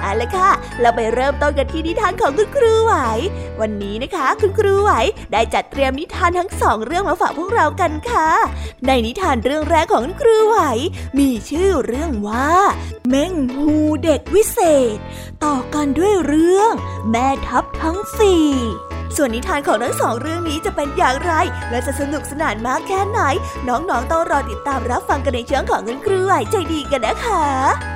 เอาละค่ะ เราไปเริ่มต้นกันที่นิทานของคุณครูไหว วันนี้นะคะ คุณครูไหวได้จัดเตรียมนิทานทั้งสองเรื่องมาฝากพวกเรากันค่ะ ในนิทานเรื่องแรกของคุณครูไหว มีชื่อเรื่องว่า เม่งฮูเด็กวิเศษ ต่อกันด้วยเรื่อง แม่ทัพทั้งสี่ส่วนนิทานของทั้งสองเรื่องนี้จะเป็นอย่างไร และจะสนุกสนานมากแค่ไหน น้องๆต้องรอติดตามรับฟังกันในช่วงของคุณครูไหวใจดีกันนะคะ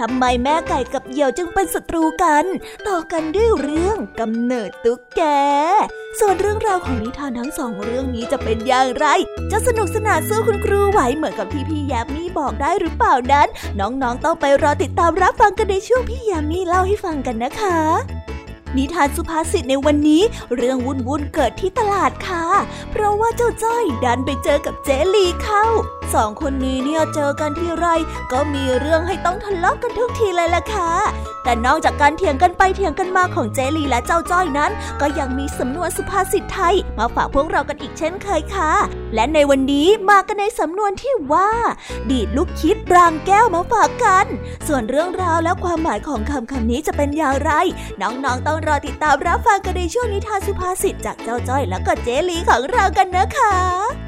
ทำไมแม่ไก่กับเหยี่ยวจึงเป็นศัตรูกัน ต่อกันด้วยเรื่องกำเนิดตุ๊กแก ส่วนเรื่องราวของนิทานทั้งสองเรื่องนี้จะเป็นอย่างไร จะสนุกสนานสู้คุณครูไหวเหมือนกับที่พี่ยามีบอกได้หรือเปล่านั้น น้องๆต้องไปรอติดตามรับฟังกันในช่วงพี่ยามีเล่าให้ฟังกันนะคะนิทานสุภาษิตในวันนี้ เรื่องวุ่นวุ่นเกิดที่ตลาดค่ะ เพราะว่าเจ้าจ้อยดันไปเจอกับเจลีเข้า สองคนนี้เนี่ยเจอกันที่ไรก็มีเรื่องให้ต้องทะเลาะกกันทุกทีเลยล่ะค่ะ แต่นอกจากการเถียงกันไปเถียงกันมาของเจลีและเจ้าจ้อยนั้น ก็ยังมีสำนวนสุภาษิตไทย มาฝากพวกเรากันอีกเช่นเคยค่ะ และในวันนี้มากันในสำนวนที่ว่า ดีดลูกคิดรางแก้วมาฝากกัน ส่วนเรื่องราวและความหมายของคำคำนี้จะเป็นอย่างไร น้องๆต้องรอติดตามรับฟังกันในช่วงนิทานสุภาษิตจากเจ้าจ้อย และก็เจลีของเรากันนะคะ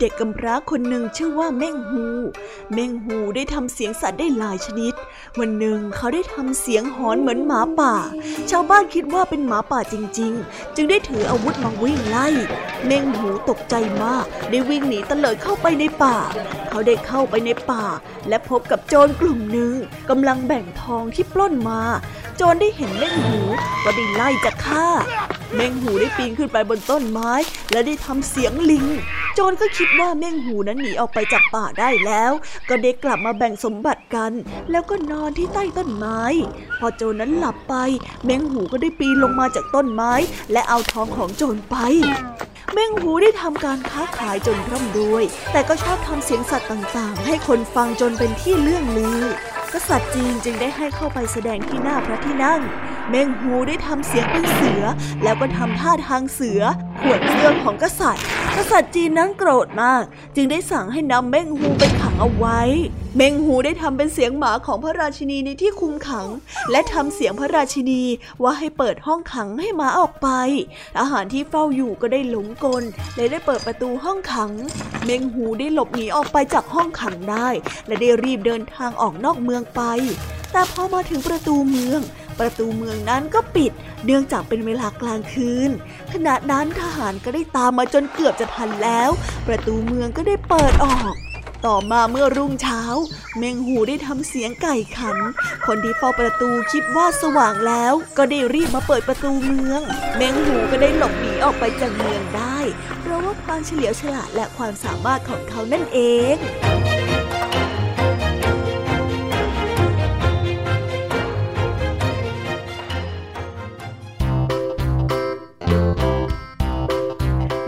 เด็กกำพร้าคนหนึ่งชื่อว่าเม่งฮู เม่งฮูได้ทำเสียงสัตว์ได้หลายชนิด วันหนึ่งเขาได้ทำเสียงหอนเหมือนหมาป่า ชาวบ้านคิดว่าเป็นหมาป่าจริง ๆ จึงได้ถืออาวุธมาวิ่งไล่ เม่งฮูตกใจมาก ได้วิ่งหนีตะเลิดเข้าไปในป่า เขาได้เข้าไปในป่า และพบกับโจรกลุ่มหนึ่งกำลังแบ่งทองที่ปล้นมา โจรได้เห็นเม่งหูก็ได้ไล่จะฆ่า เม่งหูได้ปีนขึ้นไปบนต้นไม้ และได้ทำเสียงลิง โจรก็คิดว่าเม่งหูนั้นหนีออกไปจากป่าได้แล้ว ก็ได้กลับมาแบ่งสมบัติกัน แล้วก็นอนที่ใต้ต้นไม้ พอโจรนั้นหลับไป เม่งหูก็ได้ปีนลงมาจากต้นไม้ และเอาทองของโจรไป เม่งหูได้ทำการค้าขายจนร่ำรวย แต่ก็ชอบทำเสียงสัตว์ต่างๆ ให้คนฟังจนเป็นที่เลื่องลือกษัตริย์จีนจึงได้ให้เข้าไปแสดงที่หน้าพระที่นั่ง เม่งฮูได้ทำเสียงเป็นเสือ แล้วก็ทำท่าทางเสือขวดเสื้อของกษัตริย์ กษัตริย์จีนนั้นโกรธมาก จึงได้สั่งให้นำเมงฮูไปขังเอาไว้ เมงฮูได้ทำเป็นเสียงหมาของพระราชินีในที่คุมขัง และทำเสียงพระราชินีว่าให้เปิดห้องขังให้หมาออกไป อาหารที่เฝ้าอยู่ก็ได้หลงกลเลยได้เปิดประตูห้องขัง เมงฮูได้หลบหนีออกไปจากห้องขังได้ และได้รีบเดินทางออกนอกเมืองไปแต่พอมาถึงประตูเมือง ประตูเมืองนั้นก็ปิด เนื่องจากเป็นเวลากลางคืน ขณะนั้นทหารก็ได้ตามมาจนเกือบจะทันแล้ว ประตูเมืองก็ได้เปิดออกต่อมาเมื่อรุ่งเช้า เมงหูได้ทำเสียงไก่ขัน คนที่เฝ้าประตูคิดว่าสว่างแล้ว ก็ได้รีบมาเปิดประตูเมือง เมงหูก็ได้หลบหนีออกไปจากเมืองได้ เพราะว่าความเฉลียวฉลาดและความสามารถของเขานั่นเอง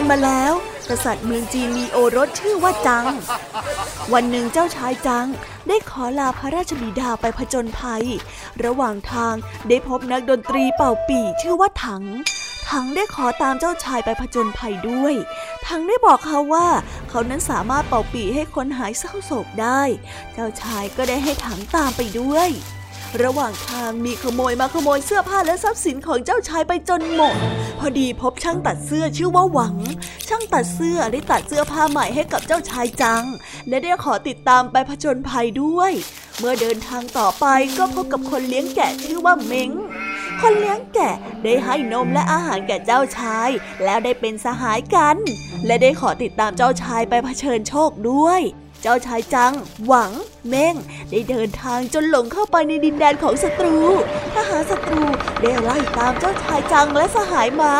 านมาแล้ว กษัตริย์เมืองจีนมีโอรสชื่อว่าจัง วันหนึ่งเจ้าชายจัง ได้ขอลาพระราชบิดาไปผจญภัย ระหว่างทางได้พบนักดนตรีเป่าปี่ชื่อว่าถัง ถังได้ขอตามเจ้าชายไปผจญภัยด้วย ถังได้บอกเขาว่า เขานั้นสามารถเป่าปี่ให้คนหายเศร้าโศกได้ เจ้าชายก็ได้ให้ถังตามไปด้วย ระหว่างทางมีขโมยมาขโมยเสื้อผ้าและทรัพย์สินของเจ้าชายไปจนหมด พอดีพบช่างตัดเสื้อชื่อว่าหวัง ช่างตัดเสื้อได้ตัดเสื้อผ้าใหม่ให้กับเจ้าชายจัง และได้ขอติดตามไปผจญภัยด้วย เมื่อเดินทางต่อไปก็พบกับคนเลี้ยงแกะชื่อว่าเม้งคนเลี้ยงแกะได้ให้นมและอาหารแก่เจ้าชาย แล้วได้เป็นสหายกัน และได้ขอติดตามเจ้าชายไปเผชิญโชคด้วย จ้าชายจัง หวัง เม่ง ได้เดินทางจนหลงเข้าไปในดินแดนของศัตรู ทหารศัตรูได้ไล่ตามเจ้าชายจังและสหายมา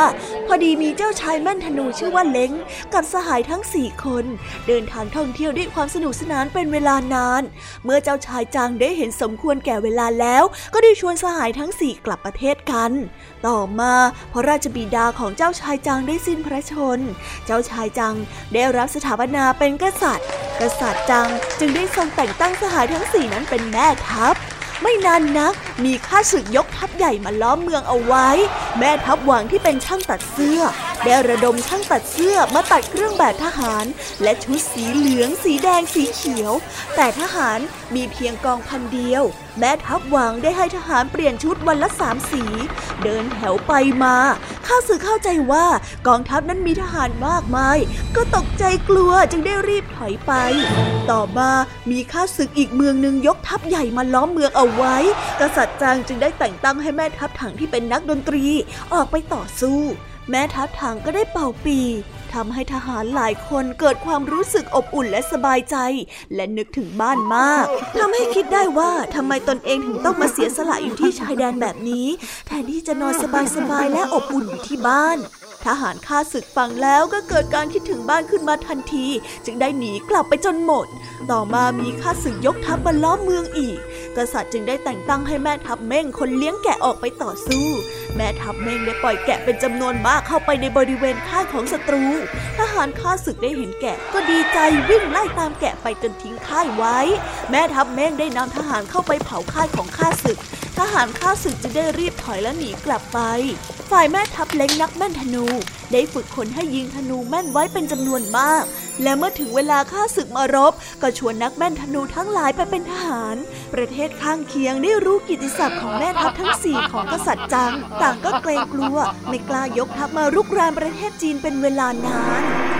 พอดีมีเจ้าชายแม่นธนูชื่อว่าเล้ง กับสหายทั้งสี่คน เดินทางท่องเที่ยวด้วยความสนุกสนานเป็นเวลานาน เมื่อเจ้าชายจังได้เห็นสมควรแก่เวลาแล้ว ก็ได้ชวนสหายทั้งสี่กลับประเทศกัน ต่อมาพระราชบิดาของเจ้าชายจังได้สิ้นพระชน เจ้าชายจังได้รับสถาปนาเป็นกษัตริย์ กษัตริย์าจังจึงได้ทรงแต่งตั้งสหายทั้งสี่นั้นเป็นแม่ทัพ ไม่นานนัก มีข้าศึกยกทัพใหญ่มาล้อมเมืองเอาไว้ แม่ทัพหวังที่เป็นช่างตัดเสื้อ ได้ระดมช่างตัดเสื้อมาตัดเครื่องแบบทหาร และชุดสีเหลือง สีแดง สีเขียว แต่ทหารมีเพียงกองพันเดียว แม่ทัพหวังได้ให้ทหารเปลี่ยนชุดวันละสามสี เดินแถวไปมา ข้าศึกเข้าใจว่ากองทัพนั้นมีทหารมากมาย ก็ตกใจกลัวจึงได้รีบถอยไป ต่อมามีข้าศึกอีกเมืองหนึ่งยกทัพใหญ่มาล้อมเมืองเอาไว้ กษัตริย์จางจึงได้แต่งตั้งให้แม่ทัพถังที่เป็นนักดนตรี ออกไปต่อสู้ แม่ทัพถังก็ได้เป่าปีทำให้ทหารหลายคนเกิดความรู้สึกอบอุ่นและสบายใจ และนึกถึงบ้านมากทำให้คิดได้ว่าทำไมตนเองถึงต้องมาเสียสละอยู่ที่ชายแดนแบบนี้ แทนที่จะนอนสบายๆและอบอุ่นอยู่ที่บ้าน ทหารข้าศึกฟังแล้วก็เกิดการคิดถึงบ้านขึ้นมาทันที จึงได้หนีกลับไปจนหมด ต่อมามีข้าศึกยกทัพมาล้อมเมืองอีก กษัตริย์จึงได้แต่งตั้งให้แม่ทัพเม่งคนเลี้ยงแกะออกไปต่อสู้ แม่ทัพเม่งได้ปล่อยแกะเป็นจำนวนมากเข้าไปในบริเวณค่ายของศัตรู ทหารข้าศึกได้เห็นแกะก็ดีใจวิ่งไล่ตามแกะไปจนทิ้งค่ายไว้ แม่ทัพเม่งได้นำทหารเข้าไปเผาค่ายของข้าศึก ทหารข้าศึกจึงได้รีบถอยและหนีกลับไป ฝ่ายแม่ทัพเล็กนักแม่นธนูได้ฝึกคนให้ยิงธนูแม่นไว้เป็นจำนวนมาก และเมื่อถึงเวลาข้าศึกมารบ ก็ชวนนักแม่นธนูทั้งหลายไปเป็นทหาร ประเทศข้างเคียงได้รู้กิติศัพท์ของแม่ทัพทั้งสี่ของกษัตริย์จัง ต่างก็เกรงกลัว ไม่กล้ายกทัพมารุกรานประเทศจีนเป็นเวลานาน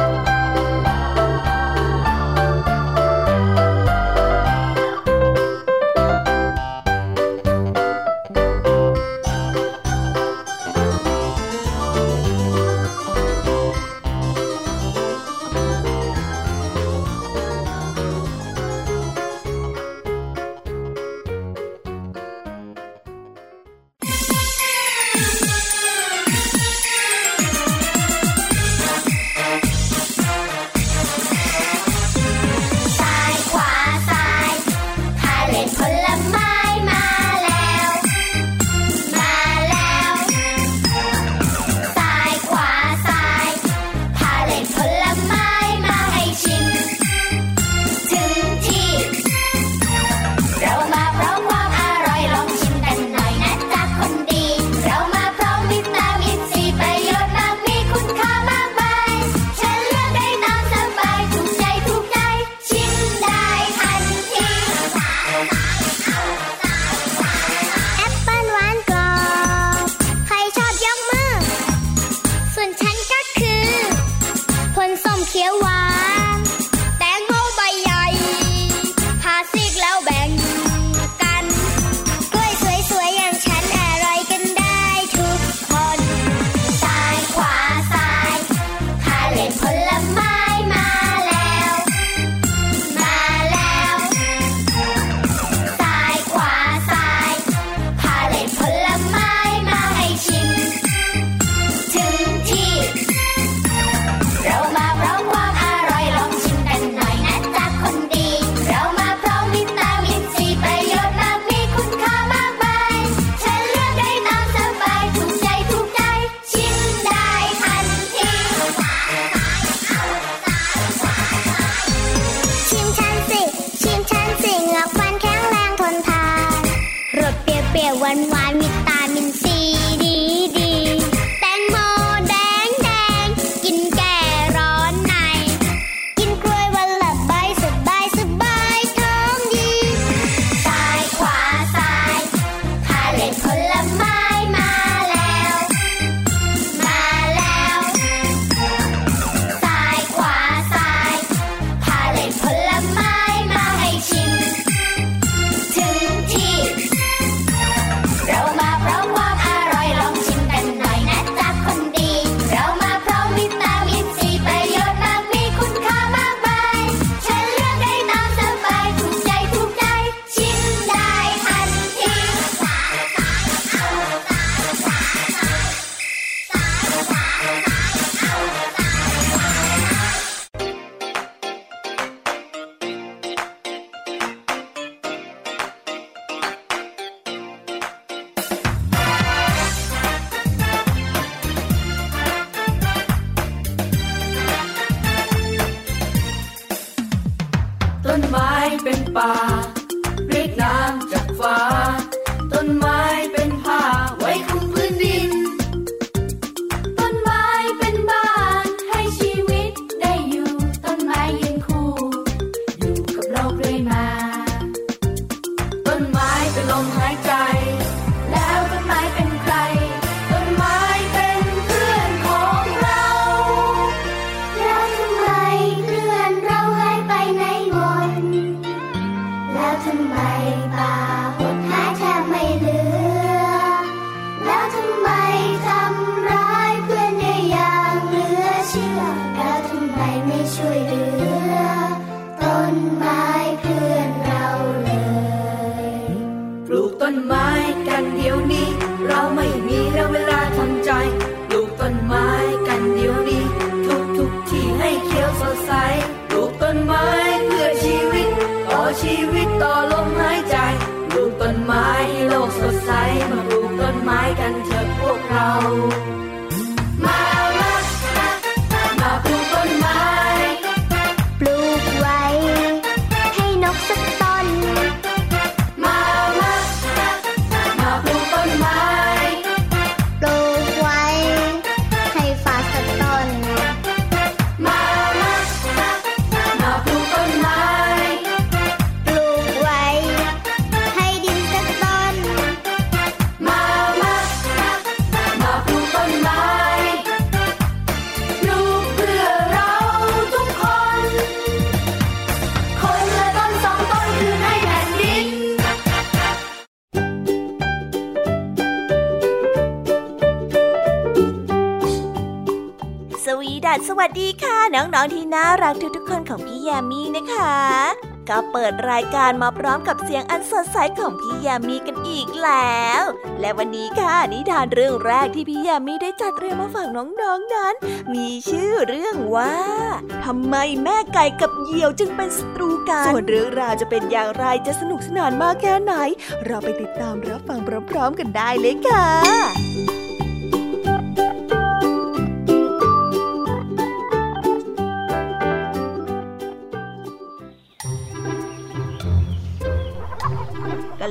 ต่อลมหายใจปลูกต้นไม้โลกสดใสมาปลูกต้นไม้กันเถอะพวกเรา ดีค่ะน้องๆที่น่ารักทุกๆคนของพี่ยามีนะคะ ก็เปิดรายการมาพร้อมกับเสียงอันสดใสของพี่ยามีกันอีกแล้ว และวันนี้ค่ะนิทานเรื่องแรกที่พี่ยามีได้จัดเตรียมมาฝากน้องๆนนั้น มีชื่อเรื่องว่าทำไมแม่ไก่กับเหยี่ยวจึงเป็นศัตรูกันส่วนเรื่องราวจะเป็นอย่างไรจะสนุกสนานมากแค่ไหน เราไปติดตามรับฟังพร้อมๆกันได้เลยค่ะ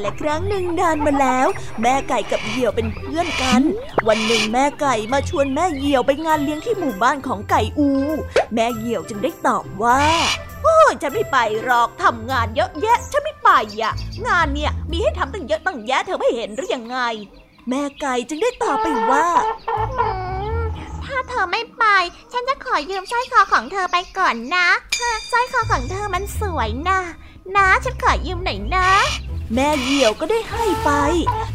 และครั้งหนึ่งนานมาแล้ว แม่ไก่กับเหยี่ยวเป็นเพื่อนกัน วันหนึ่งแม่ไก่มาชวนแม่เหยี่ยวไปงานเลี้ยงที่หมู่บ้านของไก่อู แม่เหยี่ยวจึงได้ตอบว่าโอ้ยฉันไม่ไปหรอกทำงานเยอะแยะฉันไม่ไปอะ งานเนี่ยมีให้ทำตั้งเยอะตั้งแยะเธอไม่เห็นหรือยังไง แม่ไก่จึงได้ตอบไปว่าถ้าเธอไม่ไป ฉันจะขอยืมสร้อยคอของเธอไปก่อนนะสร้อยคอของเธอมันสวยนะ นะ ฉันขอยืมหน่อยนะ แม่เหยี่ยวก็ได้ให้ไป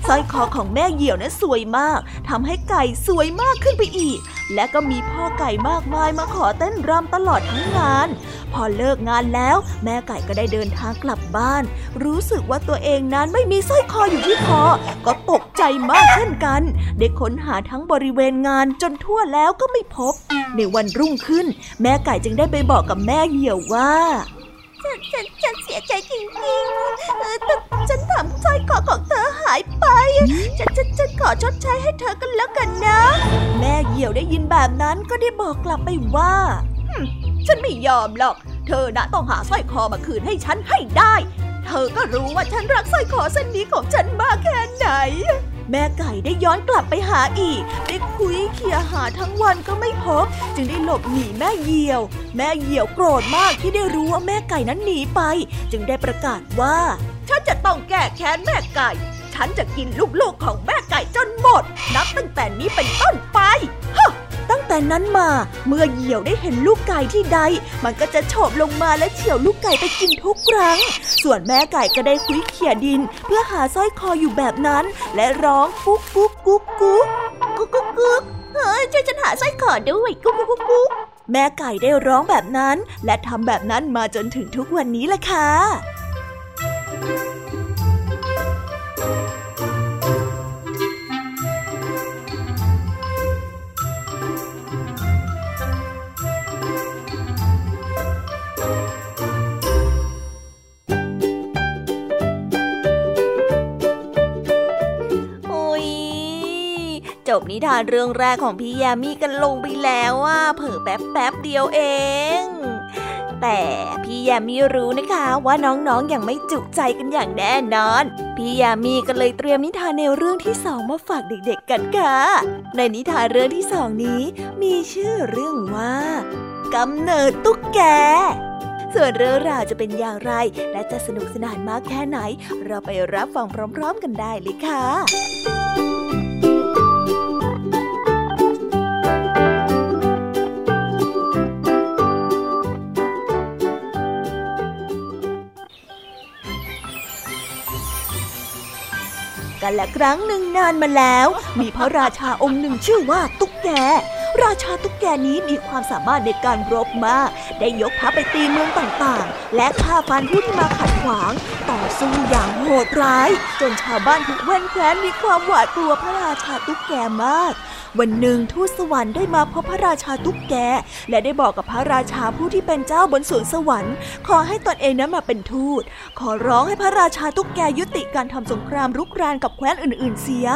สร้อยคอของแม่เหยี่ยวนั้นสวยมากทำให้ไก่สวยมากขึ้นไปอีก และก็มีพ่อไก่มากมายมาขอเต้นรำตลอดทั้งงาน พอเลิกงานแล้ว แม่ไก่ก็ได้เดินทางกลับบ้าน รู้สึกว่าตัวเองนั้นไม่มีสร้อยคออยู่ที่คอ ก็ตกใจมากเช่นกัน ได้ค้นหาทั้งบริเวณงานจนทั่วแล้วก็ไม่พบ ในวันรุ่งขึ้น แม่ไก่จึงได้ไปบอกกับแม่เหยี่ยวว่า ฉันฉันฉันเสียใจจริงๆเออแต่ฉันทำสร้อยคอของเธอหายไปฉันฉันฉันขอชดใช้ให้เธอกันแล้วกันนะ แม่เหยี่ยวได้ยินแบบนั้นก็ได้บอกกลับไปว่าฉันไม่ยอมหรอก เธอน่ะต้องหาสร้อยคอมาคืนให้ฉันให้ได้ เธอก็รู้ว่าฉันรักสร้อยคอเส้นนี้ของฉันมากแค่ไหน แม่ไก่ได้ย้อนกลับไปหาอีก ได้คุยเคียหาทั้งวันก็ไม่พบ จึงได้หลบหนีแม่เหยี่ยว แม่เหยี่ยวโกรธมากที่ได้รู้ว่าแม่ไก่นั้นหนีไป จึงได้ประกาศว่า ฉันจะต้องแก้แค้นแม่ไก่ ฉันจะกินลูกๆของแม่ไก่จนหมด นับตั้งแต่นี้เป็นต้นไปฮะ ตั้งแต่นั้นมาเมื่อเหยี่ยวได้เห็นลูกไก่ที่ใด มันก็จะโฉบลงมาและเฉี่ยวลูกไก่ไปกินทุกครั้ง ส่วนแม่ไก่ก็ได้คุยเขี่ยดิน เพื่อหาสร้อยคออยู่แบบนั้น และร้องกุ๊กกุ๊กกุ๊กกุ๊กกุ๊กกุ๊กกุ๊กเฮ้ยช่วยฉันหาสร้อยคอด้วยกุ๊กกุ๊กกุ๊กกุ๊กแม่ไก่ได้ร้องแบบนั้น และทำแบบนั้นมาจนถึงทุกวันนี้แหละค่ะ บนิทานเรื่องแรกของพี่ยามีกันลงไปแล้วว่าเผิ่แป๊บแป๊บเดียวเอง แต่พี่ยามีรู้นะคะว่าน้องๆออย่างไม่จุใจกันอย่างแน่นอน พี่ยามีก็เลยเตรียมนิทานแนวเรื่องที่สองมาฝากเด็กๆกันค่ะ ในนิทานเรื่องที่สองนี้ มีชื่อเรื่องว่ากำเนิดตุ๊กแกส่วนเรื่องราวจะเป็นอย่างไร และจะสนุกสนานมากแค่ไหน เราไปรับฟังพร้อม ๆ กันได้เลยค่ะ กันและครั้งหนึ่งนานมาแล้ว มีพระราชาองค์หนึ่งชื่อว่าตุ๊กแก ราชาตุ๊กแกนี้มีความสามารถในการรบมาก ได้ยกทัพไปตีเมืองต่างๆ และฆ่าฟันผู้ที่มาขัดขวาง ต่อสู้อย่างโหดร้าย จนชาวบ้านทุกแว่นแคว้นมีความหวาดกลัวพระราชาตุ๊กแกมาก วันหนึ่งทูตสวรรค์ได้มาพบพระราชาตุ๊กแก และได้บอกกับพระราชาผู้ที่เป็นเจ้าบนสวนสวรรค์ ขอให้ตนเองนั้นมาเป็นทูต ขอร้องให้พระราชาตุ๊กแกยุติการทำสงครามรุกรานกับแคว้นอื่น ๆ เสีย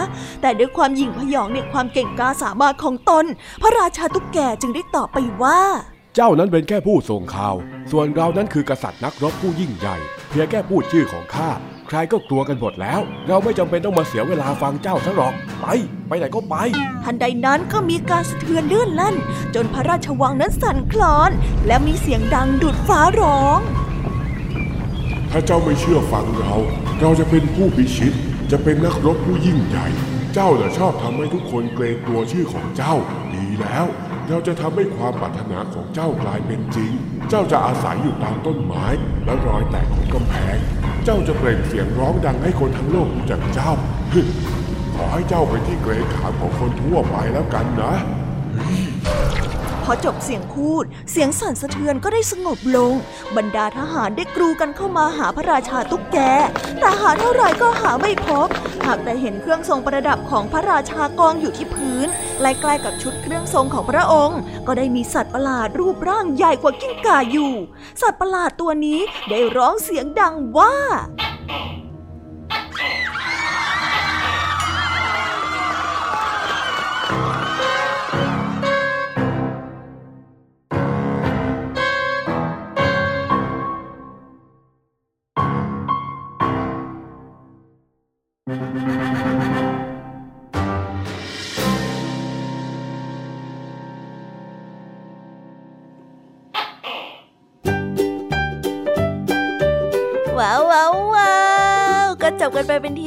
แต่ด้วยความหยิ่งพยองในความเก่งกาสามารถของตน พระราชาตุ๊กแกจึงได้ตอบไปว่า เจ้านั้นเป็นแค่ผู้ส่งข่าว ส่วนเรานั้นคือกษัตริย์นักรบผู้ยิ่งใหญ่ เพียงแค่พูดชื่อของข้า ใครก็กลัวกันหมดแล้ว เราไม่จำเป็นต้องมาเสียเวลาฟังเจ้าซะหรอก ไป ไปไหนก็ไป ทันใดนั้นก็มีการสะเทือนเลื่อนลั่น จนพระราชวังนั้นสั่นคลอน และมีเสียงดังดุดฟ้าร้อง ถ้าเจ้าไม่เชื่อฟังเรา เราจะเป็นผู้พิชิต จะเป็นนักรบผู้ยิ่งใหญ่ เจ้าน่ะชอบทำให้ทุกคนเกรงกลัวชื่อของเจ้า ดีแล้วเราจะทำให้ความปรารถนาของเจ้ากลายเป็นจริง เจ้าจะอาศัยอยู่ตามต้นไม้ และรอยแตกของกำแพงเจ้าจะเปล่งเสียงร้องดังให้คนทั้งโลกรู้จักเจ้า ขอให้เจ้าไปที่เกรงขามของคนทั่วไปแล้วกันนะ อจบเสียงพูด เสียงสั่นสะเทือนก็ได้สงบลง บรรดาทหารได้กรูกันเข้ามาหาพระราชาตุ๊กแกแต่หาเท่าไรก็หาไม่พบ หากแต่เห็นเครื่องทรงประดับของพระราชากองอยู่ที่พื้นใกล้ๆกับชุดเครื่องทรงของพระองค์ ก็ได้มีสัตว์ประหลาดรูปร่างใหญ่กว่ากิ้งก่าอยู่ สัตว์ประหลาดตัวนี้ได้ร้องเสียงดังว่า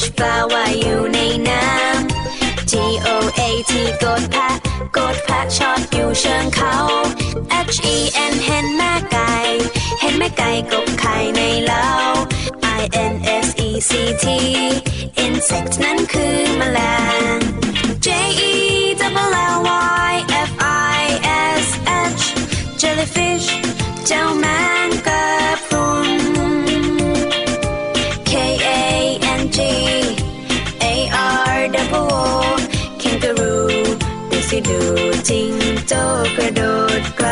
H ปลาว่าอยู่ในน้ำ T O A T กดแพะกดแพะชอดอยู่เชิงเขา H E N เห็นแม่ไก่ เห็นแม่ไก่กบไข่ในเล้า I N S E C T insect นั้นคือแมลง J E W L L Y F I S H jellyfish เจ้าแมง ที่ดูจริงโจกระโดดไกล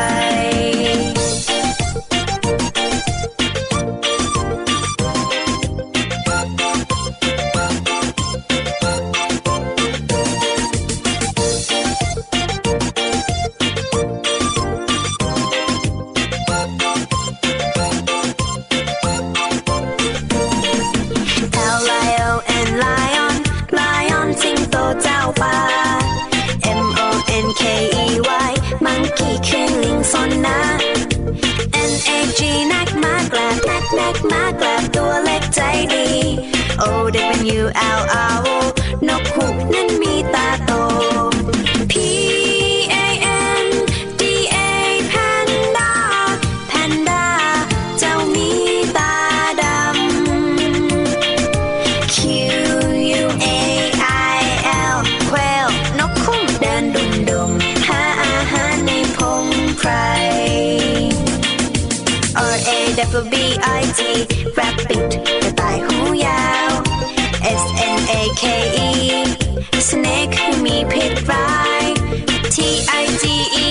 A K E snake มีพิษร้าย T I G E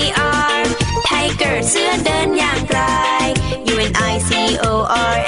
R tiger เสือเดินอย่างไร U N I C O R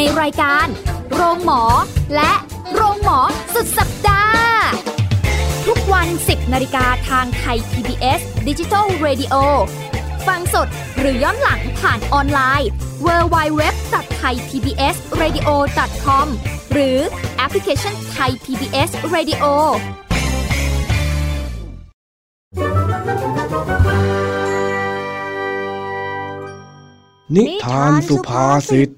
ในรายการ โรงหมอ และโรงหมอสุดสัปดาห์ ทุกวัน 10นาฬิกาทางไทย PBS d i g i ดิจิ Radio ดิโฟังสดหรือย้อนหลังผ่านออนไลน์ www.thaipbsradio.com หรือแอปพลิเคชัน Thai PBS Radio นิทานสุภาษิต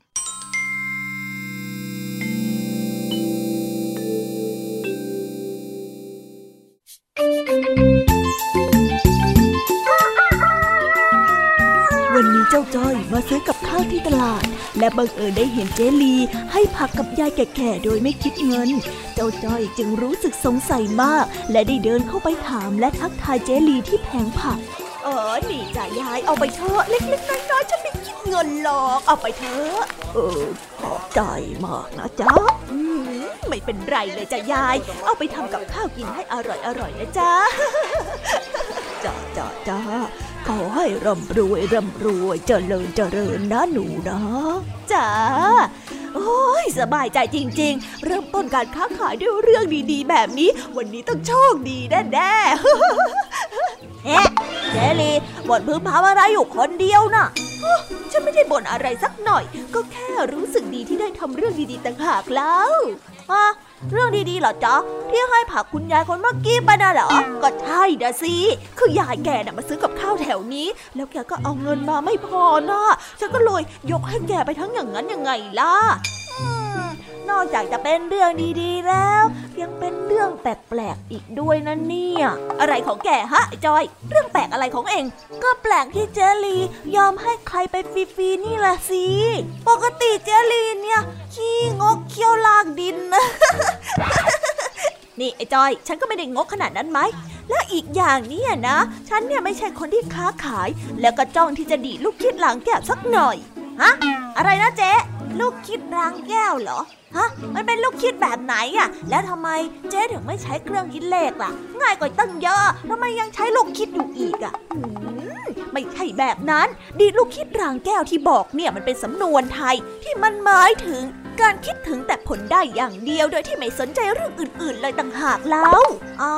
และบังเอิญได้เห็นเจลีให้ผักกับยายแก่ๆโดยไม่คิดเงิน เจ้าจ้อยจึงรู้สึกสงสัยมาก และได้เดินเข้าไปถามและทักทายเจลีที่แผงผัก เออนี่จ้ะยายเอาไปเถอะเล็กๆน้อยๆฉันไม่คิดเงินหรอกเอาไปเถอะเออขอบใจมากนะจ๊ะไม่เป็นไรเลยจ้ะยาย เอาไปทำกับข้าวกินให้อร่อยๆนะจ๊ะจ้าจ้าจ้า ขอให้ร่ำรวยร่ำรวยเจริญเจริญนะหนูนะจ้าโอ้ยสบายใจจริง ๆ เริ่มต้นการค้าขายด้วยเรื่องดีๆ แบบนี้ วันนี้ต้องโชคดีแน่ๆเอ๊ะเจลีบ่นพึมพำอะไรอยู่คนเดียวน่ะฮะฉันไม่ได้บ่นอะไรสักหน่อย ก็แค่รู้สึกดีที่ได้ทำเรื่องดีๆต่างหากแล้วฮะ เรื่องดีๆเหรอจ๊ะที่ให้ผักคุณยายคนเมื่อกี้ไปน่ะเหรอ ก็ใช่นะสิ คือยายแกน่ะมาซื้อกับข้าวแถวนี้ แล้วแกก็เอาเงินมาไม่พอนะฉันก็เลยยกให้แกไปทั้งอย่างนั้นยังไงล่ะ นอกจากจะเป็นเรื่องดีๆแล้ว ยังเป็นเรื่องแปลกๆอีกด้วยนะเนี่ย อะไรของแกฮะจอย เรื่องแปลกอะไรของเองก็แปลกที่เจลียอมให้ใครไปฟรีๆนี่แหละสิปกติเจลีเนี่ยขี้งกเคี้ยวลากดินนะนี่ไอ้จอย ฉันก็ไม่ได้งกขนาดนั้นไหม และอีกอย่างนี่นะ ฉันเนี่ยไม่ใช่คนที่ค้าขาย แล้วก็จ้องที่จะดีลูกคิดหลังแกสักหน่อย ฮะ อะไรนะเจ๊ ลูกคิดรางแก้วเหรอ ฮะ มันเป็นลูกคิดแบบไหนอะแล้วทำไมเจ๊ถึงไม่ใช้เครื่องคิดเลขล่ะ ง่ายกว่าตั้งเยอะทำไมยังใช้ลูกคิดอยู่อีกอะไม่ใช่แบบนั้น ดีลูกคิดรางแก้วที่บอกเนี่ยมันเป็นสำนวนไทยที่มันหมายถึงการคิดถึงแต่ผลได้อย่างเดียวโดยที่ไม่สนใจเรื่องอื่น ๆ เลยต่างหากแล้ว อ๋อ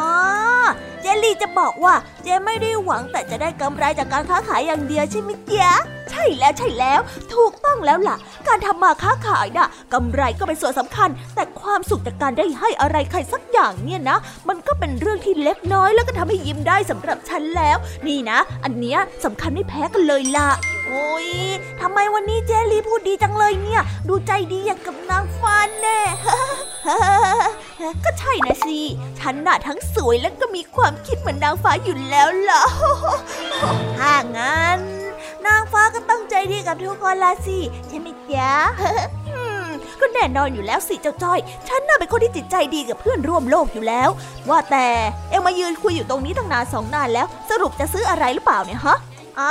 เจลลี่จะบอกว่าเจไม่ได้หวังแต่จะได้กำไรจากการค้าขายอย่างเดียวใช่ไหมเจ๊ ใช่แล้วใช่แล้ว ถูกต้องแล้วล่ะ การทำมาค้าขายน่ะกำไรก็เป็นส่วนสำคัญ แต่ความสุขจากการได้ให้อะไรใครสักอย่างเนี่ยนะ มันก็เป็นเรื่องที่เล็กน้อยแล้วก็ทำให้ยิ้มได้สำหรับฉันแล้ว นี่นะ อันเนี้ยสำคัญไม่แพ้กันเลยล่ะโอ้ยทำไมวันนี้เจลีพูดดีจังเลยเนี่ย ดูใจดีอย่างกับนางฟ้าแน่ก็ใช่นะสิ ฉันน่ะทั้งสวยและก็มีความคิดเหมือนนางฟ้าอยู่แล้วล่ะถ้างั้น นางฟ้าก็ต้องใจดีกับทุกคนละสิใช่ไหมจ๊ะก็แน่นอนอยู่แล้วสิเจ้าจ้อย ฉันน่ะเป็นคนที่จิตใจดีกับเพื่อนร่วมโลกอยู่แล้ว ว่าแต่เอ็งมายืนคุยอยู่ตรงนี้ตั้งนานสองนานแล้ว สรุปจะซื้ออะไรหรือเปล่าเนี่ยฮะอ๋อ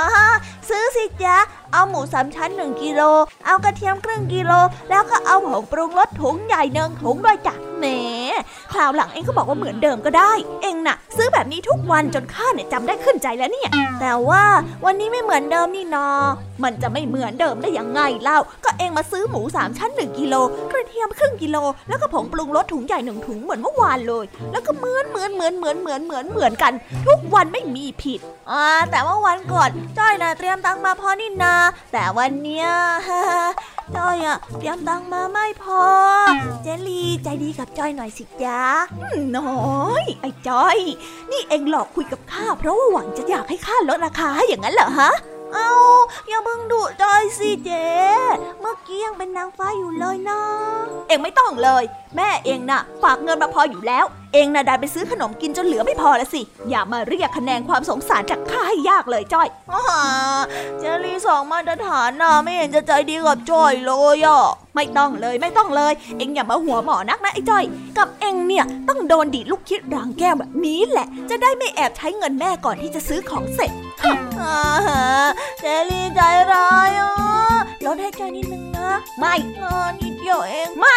ซื้อสิจ๊ะ เอาหมูสามชั้นหนึ่งกิโล เอากระเทียมครึ่งกิโล แล้วก็เอาผงปรุงรสถุงใหญ่หนึ่งถุงด้วยจ้ะแหมคราวหลังเองก็บอกว่าเหมือนเดิมก็ได้ เองน่ะ ซื้อแบบนี้ทุกวันจนข้าเนี่ยจำได้ขึ้นใจแล้วเนี่ย แต่ว่าวันนี้ไม่เหมือนเดิมนี่นามันจะไม่เหมือนเดิมได้ยังไงเล่า ก็เองมาซื้อหมูสามชั้นหนึ่งกิโลกระเทียมครึ่งกิโล แล้วก็ผงปรุงรสถุงใหญ่หนึ่งถุงเหมือนเมื่อวานเลย แล้วก็เหมือนเหมือนเหมือนเหมือนเหมือนเหมือนเหมือนกัน ทุกวันไม่มีผิดอ่าแต่ว่าวันก่อนจ้อยน่ะเตรียมตังมาพอนี่นา แต่วันเนี้ยจอยอะเตรียมตังมาไม่พอ เจลีใจดีกับจอยหน่อยสิจ๊ะน้อยไอ้จอย นี่เองหลอกคุยกับข้าเพราะว่าหวังจะอยากให้ข้าลดราคาให้อย่างนั้นเหรอฮะเอาอย่าเพิ่งดุจอยสิเจ๊เมื่อกี้ยังเป็นนางฟ้าอยู่เลยนะ เอ็งไม่ต้องเลย แม่เอ็งน่ะ ฝากเงินมาพออยู่แล้ว เอ็งน่ะดันไปซื้อขนมกินจนเหลือไม่พอละสิ อย่ามาเรียกคะแนนความสงสารจากข้าให้ยากเลยจ้อยอ่าเจลลี่สองมาตรฐานน่ะไม่เห็นจะใจดีกับจ้อยเลยอะไม่ต้องเลยไม่ต้องเลย เอ็งอย่ามาหัวหมอนักนะไอ้จ้อย กับเอ็งเนี่ยต้องโดนดีดลูกคิดรางแก้วแบบนี้แหละ จะได้ไม่แอบใช้เงินแม่ก่อนที่จะซื้อของเสร็จอ่าฮะเจลลี่ใจร้ายอะลดให้ใจนิดนึงนะ ไม่เออนิดเดียวเองไม่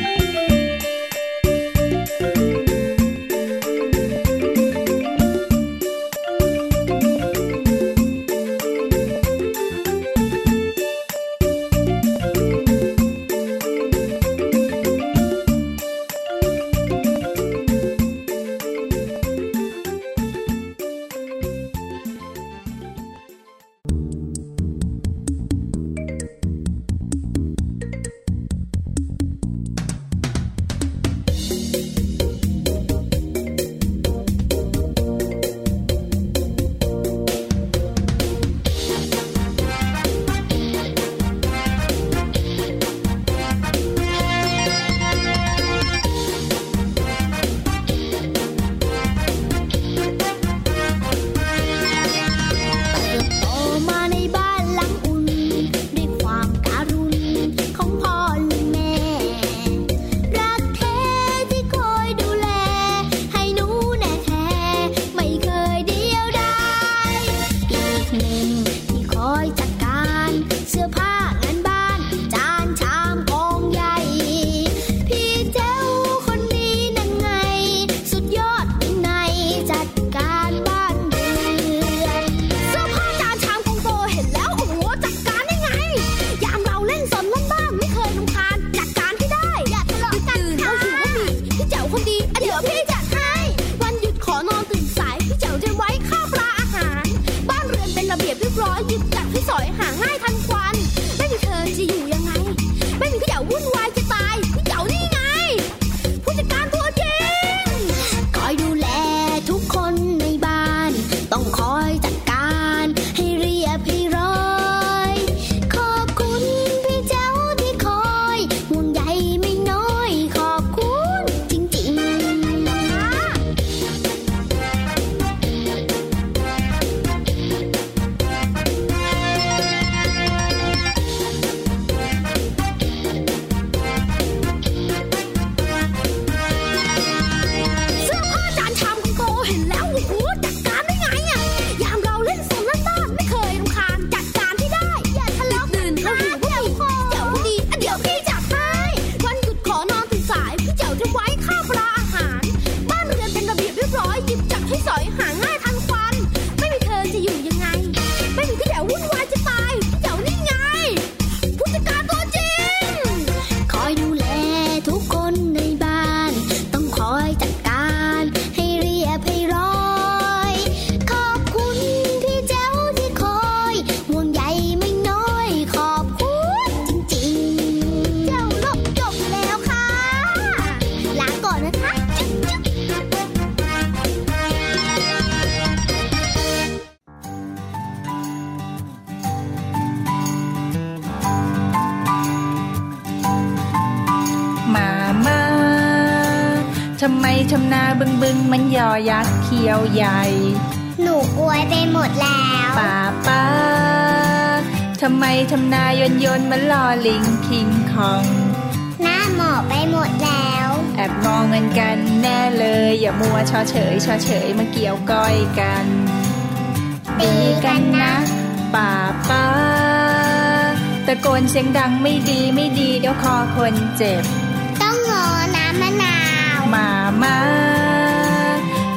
ยอยักษ์เขียวใหญ่ หนูกลัวไปหมดแล้วป้าป้าทำไมทำนายนยนมันลอลิงคิงคอง หน้าหมอไปหมดแล้ว แอบมองเงินกันแน่เลย อย่ามัวชอเฉยชอเฉยมาเกี่ยวก้อยกันตีกันนะป้าป้าตะโกนเสียงดังไม่ดีไม่ดีเดี๋ยวคอคนเจ็บ ต้องงอน้ำมะนาวมามา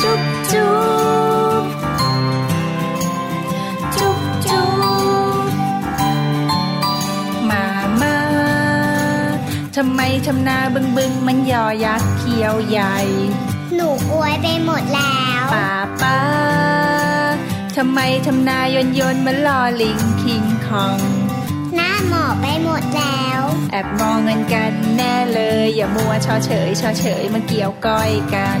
จุ๊บจุ๊บจุ๊บจุ๊บมามาทำไมทำนาบึงบึงมันยอยักษ์เขียวใหญ่ หนูกลัวไปหมดแล้วป้าป้าทำไมทำนายนยนมันลอลิงคิงคองหน้าหมอไปหมดแล้ว แอบมองเงินกันแน่เลย อย่ามัวชอเฉยชอเฉยมาเกี่ยวก้อยกัน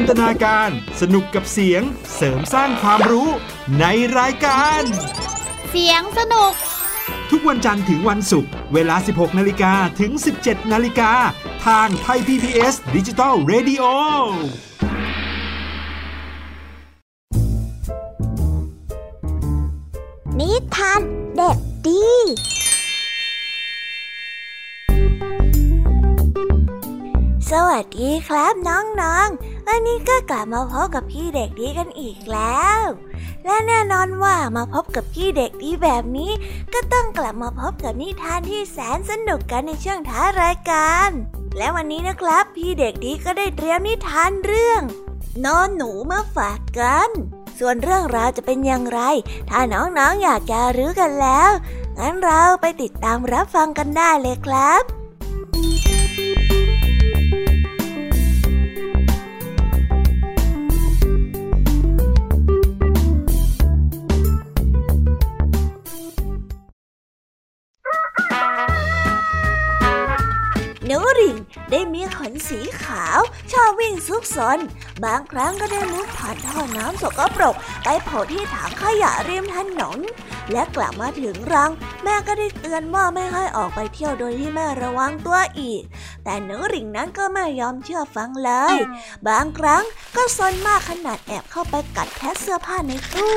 นตนาการ สนุกกับเสียง เสริมสร้างความรู้ในรายการ เสียงสนุก ทุกวันจันทร์ถึงวันศุกร์เวลา 16 นาฬิกาถึง 17 นาฬิกา ทางไทย PPS ดิจิตอล Radio นิทานเด็กดี สวัสดีครับน้องๆ วันนี้ก็กลับมาพบกับพี่เด็กดีกันอีกแล้ว และแน่นอนว่ามาพบกับพี่เด็กดีแบบนี้ ก็ต้องกลับมาพบกับนิทานที่แสนสนุกกันในช่วงท้ารายการ และวันนี้นะครับพี่เด็กดีก็ได้เตรียมนิทานเรื่องนอนหนูมาฝากกัน ส่วนเรื่องราวจะเป็นอย่างไร ถ้าน้องๆออยากจะรู้กันแล้ว งั้นเราไปติดตามรับฟังกันได้เลยครับ నోరి ได้มีขนสีขาว ชอบวิ่งซุกซน บางครั้งก็ได้มุดผ่านท่อน้ำสกปรก ไปโผล่ที่ถังขยะริมถนน และกลับมาถึงรัง แม่ก็ได้เตือนว่าไม่ให้ออกไปเที่ยวโดยที่แม่ระวังตัวอีก แต่หนูริ่งนั้นก็ไม่ยอมเชื่อฟังเลย บางครั้งก็ซนมากขนาดแอบเข้าไปกัดแทะเสื้อผ้าในตู้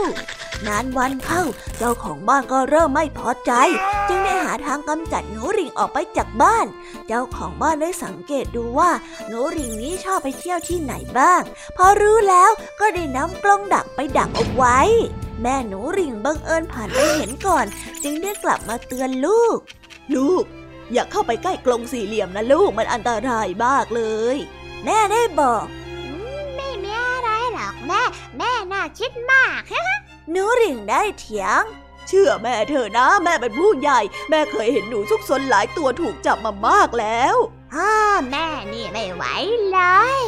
นานวันเข้า เจ้าของบ้านก็เริ่มไม่พอใจ จึงได้หาทางกำจัดหนูริ่งออกไปจากบ้าน เจ้าของบ้านได้สังเกตดูว่าหนูริ่งนี้ชอบไปเที่ยวที่ไหนบ้าง พอรู้แล้วก็ได้นำกล้องดักไปดักเอาไว้ แม่หนูริ่งบังเอิญผ่านไปเห็นก่อน จึงได้กลับมาเตือนลูก ลูก อย่าเข้าไปใกล้กรงสี่เหลี่ยมนะลูกมันอันตรายมากเลย แม่ได้บอกไม่มีอะไรหรอกแม่ แม่น่าคิดมากหนูริ่งได้เถียงเชื่อแม่เธอนะ แม่เป็นผู้ใหญ่ แม่เคยเห็นหนูซุกซนหลายตัวถูกจับมามากแล้ว ฮ่าแม่นี่ไม่ไหวเลย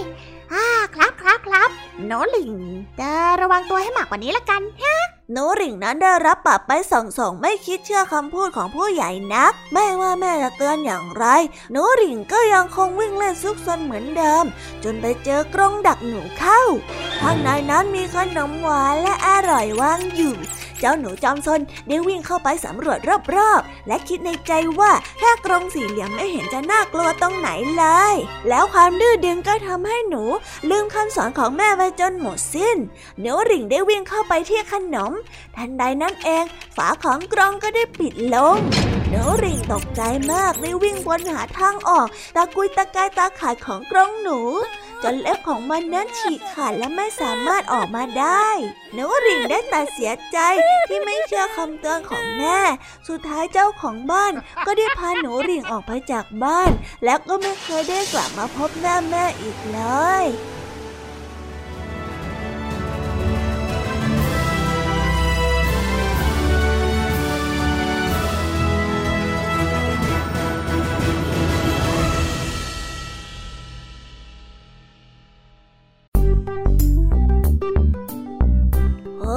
ฮ่าครับครับครับโนลิงจะระวังตัวให้มากกว่านี้ละกันฮะโนริงนั้นได้รับปรับไปสองสองไม่คิดเชื่อคำพูดของผู้ใหญ่นัก ไม่ว่าแม่จะเตือนอย่างไรโนริงก็ยังคงวิ่งเล่นซุกซนเหมือนเดิม จนไปเจอกรงดักหนูเข้า ข้างในนั้นมีขนมหวานและอร่อยวางอยู่เจ้าหนูจอมซนได้วิ่งเข้าไปสำรวจรอบๆ และคิดในใจว่าแค่กรงสี่เหลี่ยมไม่เห็นจะน่ากลัวตรงไหนเลย แล้วความดื้อดึงก็ทำให้หนู ลืมคำสอนของแม่ไปจนหมดสิ้นเนื้อริ่งได้วิ่งเข้าไปที่ขนม ทันใดนั้นเอง ฝาของกรงก็ได้ปิดลง นื้อริงตกใจมากได้วิ่งวนหาทางออกตากุยตะกายตาขาดของกรงหนู จนเล็บของมันนั้นฉีกขาดและไม่สามารถออกมาได้หนูริงได้แต่เสียใจที่ไม่เชื่อคำเตือนของแม่ สุดท้ายเจ้าของบ้าน ก็ได้พาหนูริงออกไปจากบ้าน แล้วก็ไม่เคยได้กลับมาพบหน้าแม่อีกเลย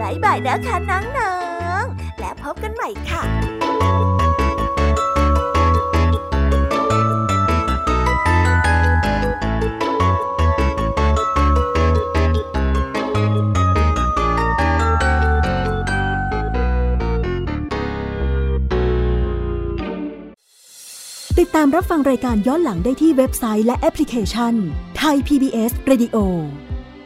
บายบายนะคะน้องๆ และพบกันใหม่ค่ะติดตามรับฟังรายการย้อนหลังได้ที่เว็บไซต์และแอปพลิเคชันไทย PBS Radio